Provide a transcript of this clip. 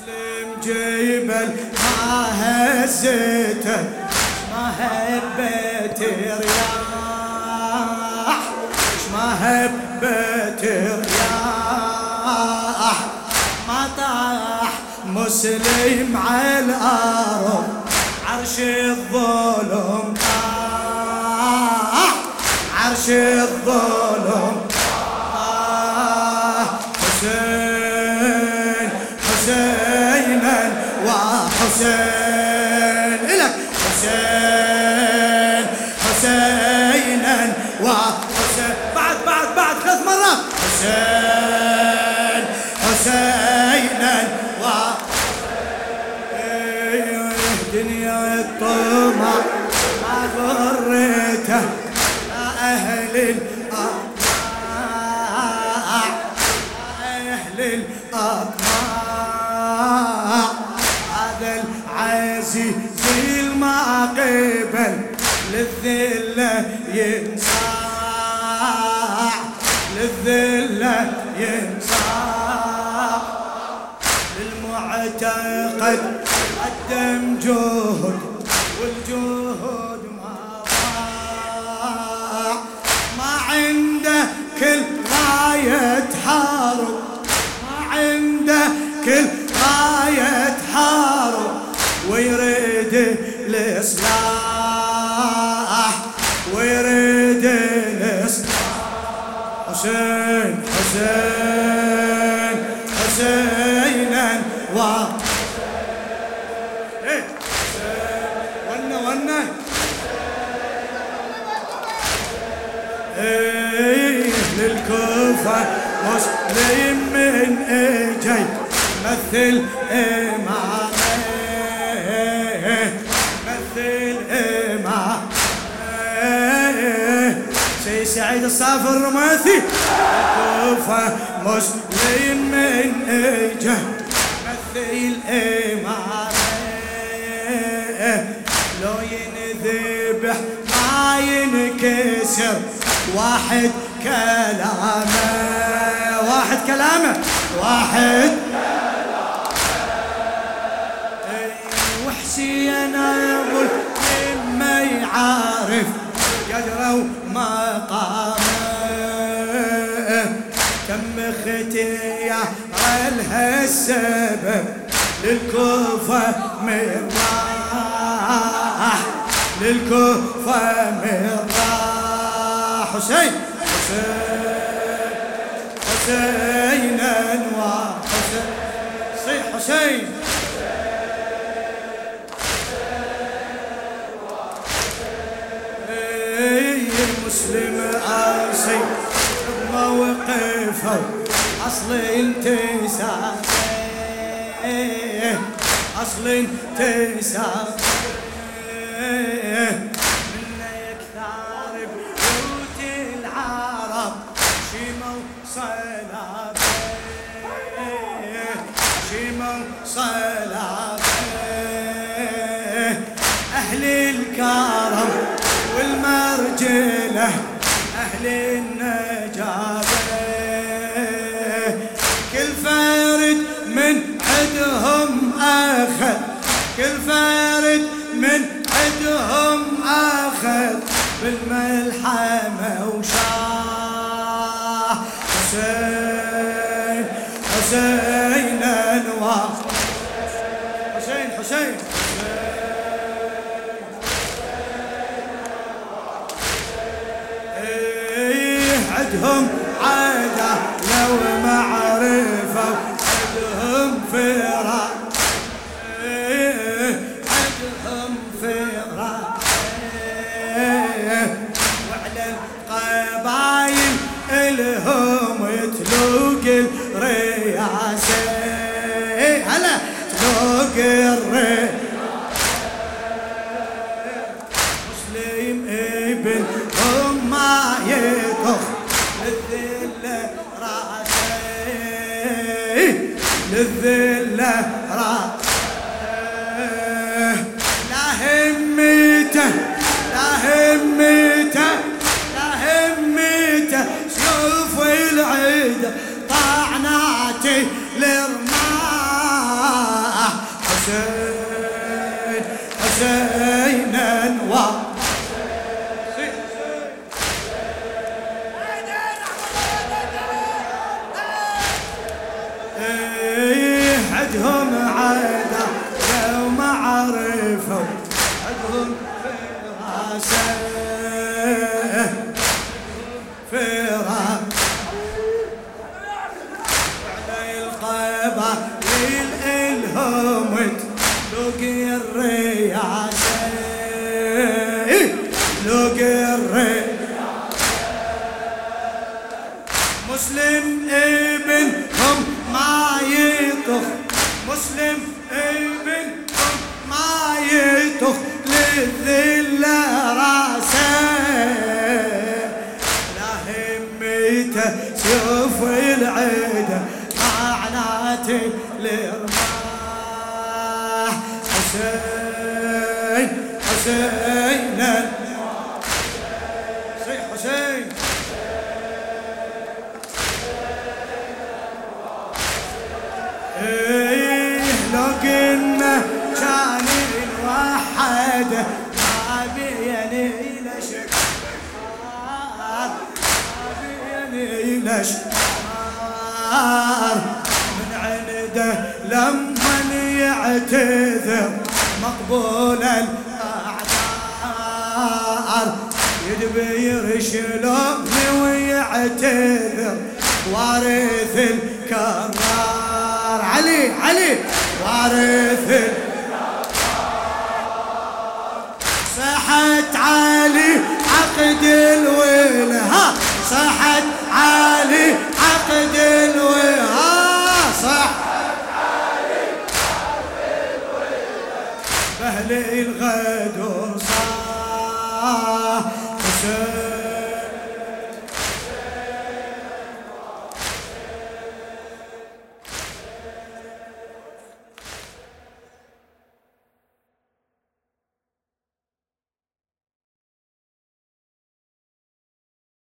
مسلم جبل ما هزته ما هبت رياح ما هبت رياح ما طاح مسلم على الأرض عرش الظلم طاح عرش الظلم طاح. وحسين إلك حسين حسينا وحسين بعد بعد بعد ثلاث مرات. حسين حسينا و دنيا الطمع ما غرته أهل الأطماع أهل الأطماع. للذلة ينصاع للمعتقد قدم جهد والجهد ما ضاع. ما عنده كل حسين حسين حسينا. و إيه؟ ونا ونا إيه للكوفة مسلم من أجي مثل إمامه. مثل امامه سعيد الصافر الرماثي الكوفة مسلم من أجي مثل امامه لو ينذبح ما ينكسر. واحد كلامه. واحد كلامه. واحد إيه، وحسين ابو ما يعرف قدره مقامه تم اختيار السبب للكوفة من راح للكوفة من راح حسين. حسين. حسين أنوار. حسين. حسين. موقفه أصل انتساب أصل انتساب من يكثر بيوت العرب أهل الكرم والمرجلة أهل بالملحمة وشاه حسين حسين أنوار. حسين حسين. إيه عدهم عادة لو ما عرفوا عدهم فراق القبايل إلهم تلوق الرياسة. هلا تلوق الرياسة. مسلم ابن هم ما يطخ للذلة راسة. للذلة انوار إيه، عدهم عدا يوم عرفوا. عدهم فراسه فرا على القبائل الهم تلقي الرياسه حسين حسين حسين حسين. إيه لو قلنا كان الوحد ما بيني لشعار ما بيني لشعار من عنده لما يعتذر مقبول الأعذار. يدبير شلون ويعتذر. وارث الكرار علي علي. وارث صحت علي عقد الوله صحت علي